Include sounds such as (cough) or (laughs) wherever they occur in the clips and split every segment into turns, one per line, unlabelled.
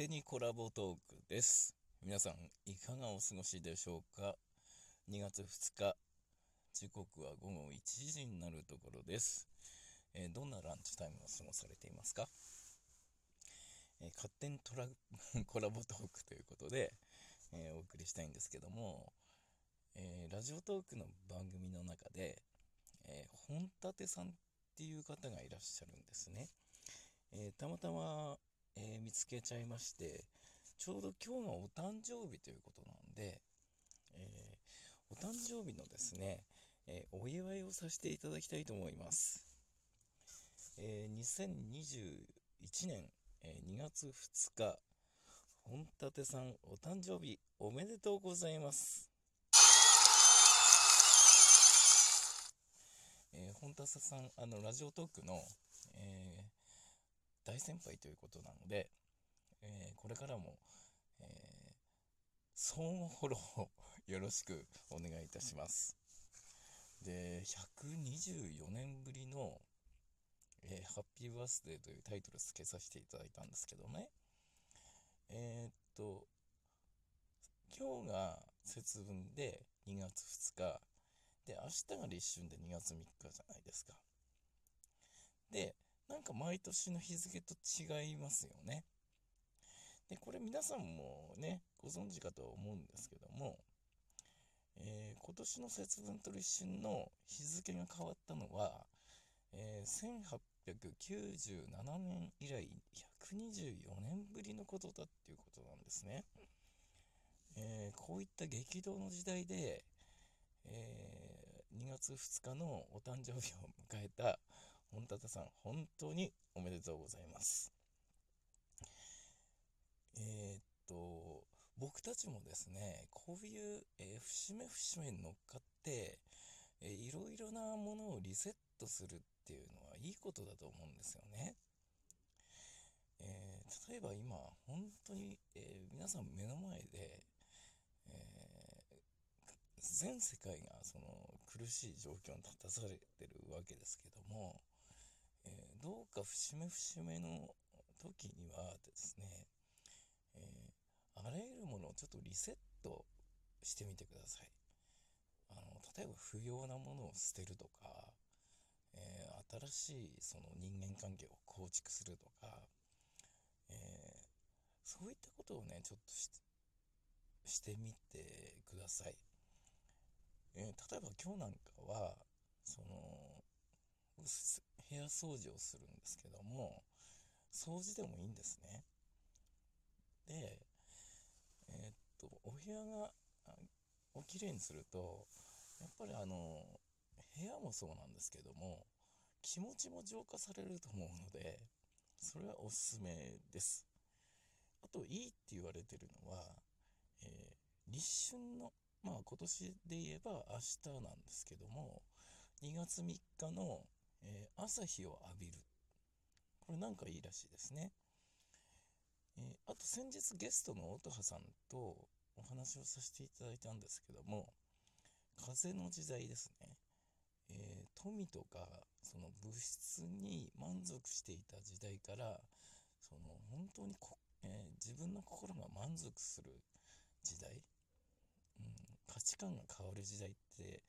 手にコラボトークです。皆さん、いかがお過ごしでしょうか ?2 月2日、時刻は午後1時になるところです。えーどんなランチタイムを過ごされていますか、えー勝手にトラ (laughs) コラボトークということで、えーお送りしたいんですけども、えーラジオトークの番組の中で、えー本立さんっていう方がいらっしゃるんですね。えーたまたま、えー見つけちゃいまして、ちょうど今日がお誕生日ということなんで、えーお誕生日のですね、えーお祝いをさせていただきたいと思います。えー2021年、えー2月2日、本立さんお誕生日おめでとうございます。えー本立さん、あの、ラジオトークの、えー大先輩ということなので、えーこれからも、えー相互フォローよろしくお願いいたします。で、124年ぶりの、えーハッピーバースデーというタイトルつけさせていただいたんですけどね。えーっと、今日が節分で2月2日、で、明日が立春で2月3日じゃないですか。で、なんか毎年の日付と違いますよね。で、これ皆さんもね、ご存知かとは思うんですけども、えー今年の節分と立春の日付が変わったのは、えー1897年以来124年ぶりのことだっていうことなんですね。えーこういった激動の時代で、え2月2日のお誕生日を迎えた本立さん、本当におめでとうございます。えーっと、僕たちもですね、こういう、えー節目節目に乗っかって、えいろいろなものをリセットするっていうのはいいことだと思うんですよね。えー例えば今、本当に、えー皆さん目の前で、えー全世界がその苦しい状況に立たされてるわけですけども、どうか節目節目の時にはですね、えーあらゆるものをちょっとリセットしてみてください。あの例えば不要なものを捨てるとか、えー新しいその人間関係を構築するとか、えーそういったことをねちょっとしてみてください。えー例えば今日なんかはその部屋掃除をするんですけども掃除でもいいんですね。で、えーっとお部屋があおきれいにするとやっぱりあの部屋もそうなんですけども気持ちも浄化されると思うのでそれはおすすめです。あといいって言われてるのは、えー立春のまあ今年で言えば明日なんですけども2月3日の、えー朝日を浴びる。これなんかいいらしいですね、えーあと先日ゲストの音羽さんとお話をさせていただいたんですけども風の時代ですね、えー富とかその物質に満足していた時代からその本当にこ、えー自分の心が満足する時代、うん、価値観が変わる時代って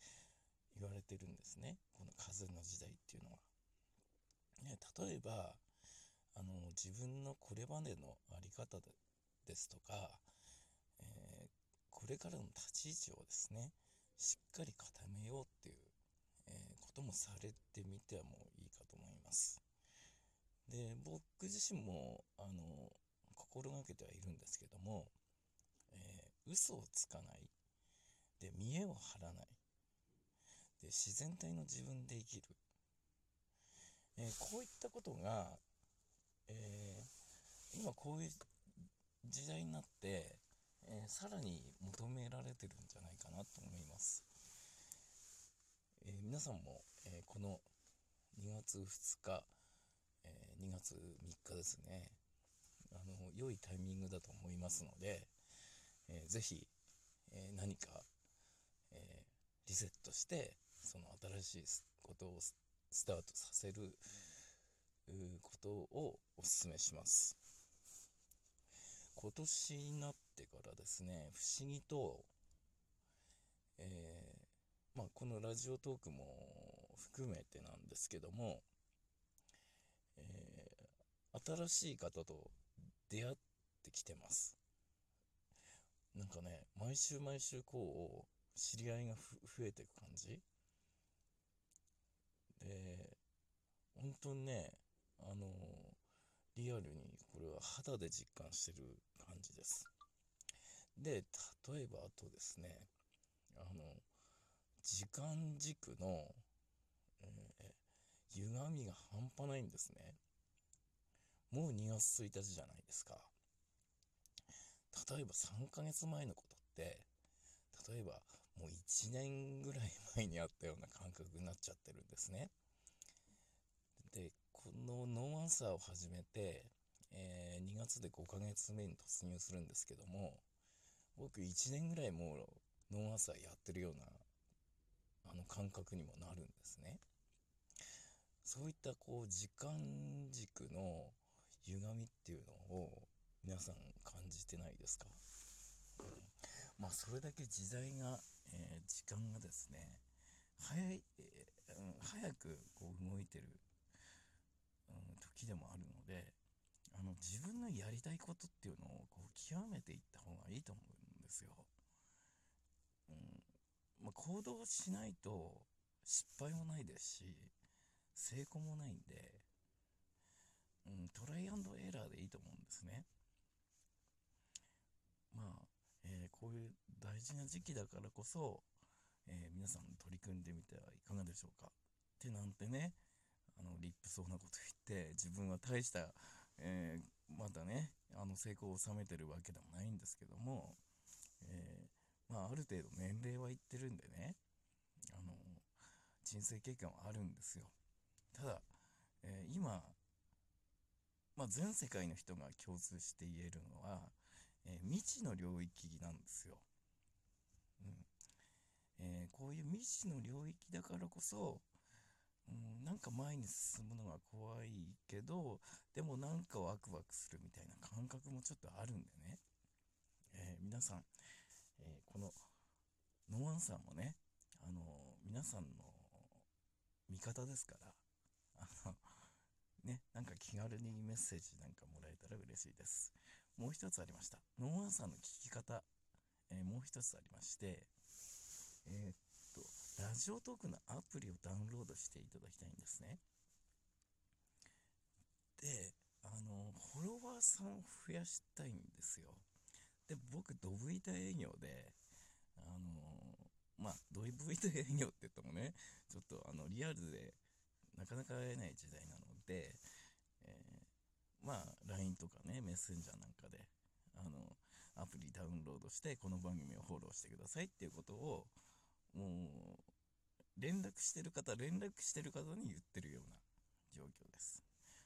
言われてるんですねこの風の時代っていうのは。ね、例えばあの自分のこれまでの在り方ですとか、えーこれからの立ち位置をですねしっかり固めようっていう、えーこともされてみてはもういいかと思います。で僕自身もあの心がけてはいるんですけども、えー嘘をつかないで見栄を張らないで自然体の自分で生きる、えーこういったことが、えー今こういう時代になって、えーさらに求められてるんじゃないかなと思います、え皆さんも、えこの2月2日、え2月3日ですね。あの良いタイミングだと思いますので、えーぜひ、え何か、えリセットしてその新しいことをスタートさせることをお勧めします今年になってからですね、不思議と、えー、まあ、このラジオトークも含めてなんですけども、えー、新しい方と出会ってきてます。なんかね、毎週毎週こう、知り合いが増えていく感じで、本当にね、あのリアルにこれは肌で実感してる感じです。で、例えばあとですね、あの、時間軸の、えー、歪みが半端ないんですね。もう2月1日じゃないですか。例えば3ヶ月前のことって、例えばもう1年ぐらい前にあったような感覚になっちゃってるんですね。で、このノーアンサーを始めて、えー、2月で5ヶ月目に突入するんですけども、僕1年ぐらいもうノーアンサーやってるような、あの感覚にもなるんですね。そういったこう時間軸の歪みっていうのを皆さん感じてないですか、うん、まあそれだけ時代が、えー、時間がですね早い、えー、早くこう動いてる、うん、時でもあるのであの自分のやりたいことっていうのをこう極めていった方がいいと思うんですよ。うんまあ、行動しないと失敗もないですし成功もないんで、うん、トライアンドエラーでいいと思うんですね。まあ、えー、こういう大事な時期だからこそ、えー、皆さん取り組んでみてはいかがでしょうか。ってなんてね、あの、立派そうなこと言って、自分は大した、えー、まだね、あの、成功を収めてるわけでもないんですけども、えまあ、ある程度年齢はいってるんでね、あの、人生経験はあるんですよ。ただ、え今、まあ、全世界の人が共通して言えるのは、えー、未知の領域なんですよ。うんえー、こういう未知の領域だからこそ、うん、なんか前に進むのが怖いけど、でもなんかワクワクするみたいな感覚もちょっとあるんでね。えー、皆さん、えこのノアンサーもね、あの皆さんの味方ですから、あの、ね、なんか気軽にメッセージなんかもらえたら嬉しいです。もう一つありました。ノーアンサーの聞き方、えー、もう一つありまして、えー、っと、ラジオトークのアプリをダウンロードしていただきたいんですね。で、あの、フォロワーさんを増やしたいんですよ。で、僕、ドブ板営業で、あのまあ、ドブ板営業って言ってもね、ちょっとあの、リアルでなかなか会えない時代なので、まあ、LINE とかね、メッセンジャーなんかで、あの、アプリダウンロードして、この番組をフォローしてくださいっていうことを、もう、連絡してる方、連絡してる方に言ってるような状況です。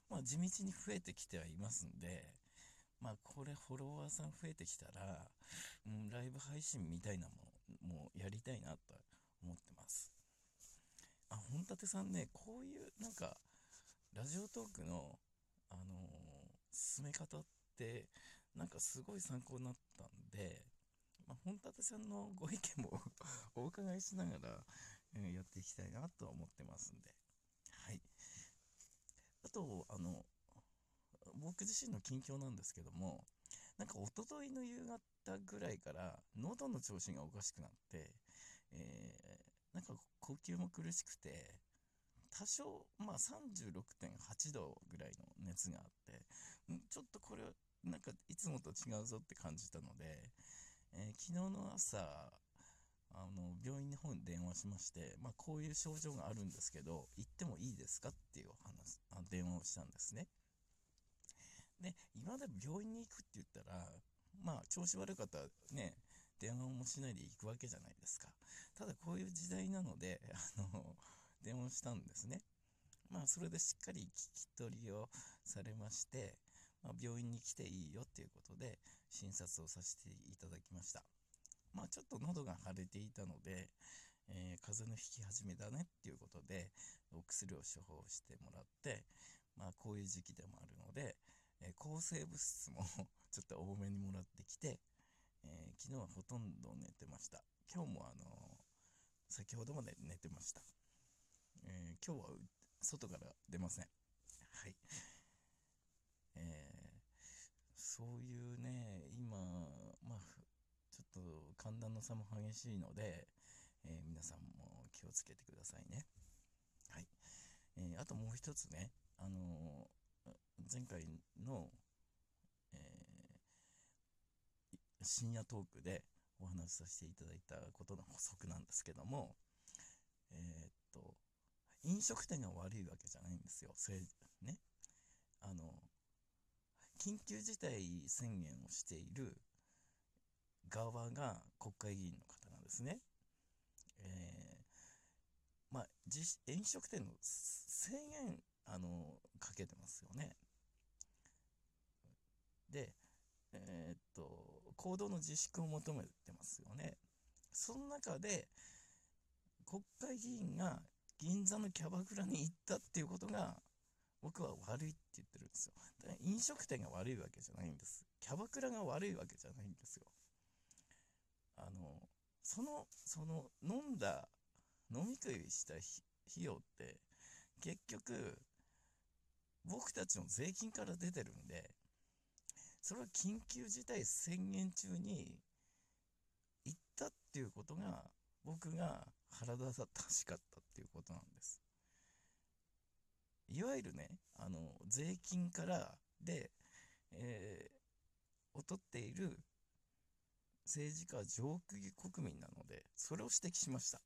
まあ、地道に増えてきてはいますんで、まあ、これフォロワーさん増えてきたら、うん、ライブ配信みたいなもの、もうやりたいなと思ってます。あ、本立さんね、こういう、なんか、ラジオトークの、あのー、進め方って、なんかすごい参考になったんで、まあ、本立さんのご意見も (laughs) お伺いしながら、うん、やっていきたいなとは思ってますんで。はい。あと、あの、僕自身の近況なんですけども、なんか一昨日の夕方ぐらいから喉の調子がおかしくなって、えー、なんか呼吸も苦しくて、多少、まあ36.8度ぐらいの熱があって、ちょっとこれ、なんかいつもと違うぞって感じたので、えー、昨日の朝、あの、病院の方に電話しまして、まあこういう症状があるんですけど、行ってもいいですかっていう話、あ電話をしたんですね。で、今まで病院に行くって言ったら、まあ調子悪かったらね、電話もしないで行くわけじゃないですか。ただこういう時代なので、あの、電話したんですね。まあ、それでしっかり聞き取りをされまして、まあ、病院に来ていいよっていうことで、診察をさせていただきました。まあ、ちょっと喉が腫れていたので、えー、風邪の引き始めだねっていうことで、お薬を処方してもらって、まあ、こういう時期でもあるので、えー、抗生物質も (laughs) ちょっと多めにもらってきて、えー、昨日はほとんど寝てました。今日もあの先ほどまで寝てました。え今日は外から出ません。はい。えそういうね、今、まあ、ちょっと寒暖の差も激しいので、え皆さんも気をつけてくださいね。はい。えあともう一つね、あの前回の、え、深夜トークでお話しさせていただいたことの補足なんですけども、え、っと、飲食店が悪いわけじゃないんですよ。それ、ね。あの、緊急事態宣言をしている側が国会議員の方なんですね。えー、まあ、飲食店の制限、あの、かけてますよね。で、えー、っと、行動の自粛を求めてますよね。その中で、国会議員が銀座のキャバクラに行ったっていうことが、僕は悪いって言ってるんですよ。だから飲食店が悪いわけじゃないんです。キャバクラが悪いわけじゃないんですよ。あの、その、その、飲んだ、飲み食いした費用って、結局、僕たちの税金から出てるんで、それは緊急事態宣言中に行ったっていうことが、僕が腹立たしかったっていうことなんです。いわゆるね、あの、税金からで、えー、劣っている政治家は上級国民なので、それを指摘しました。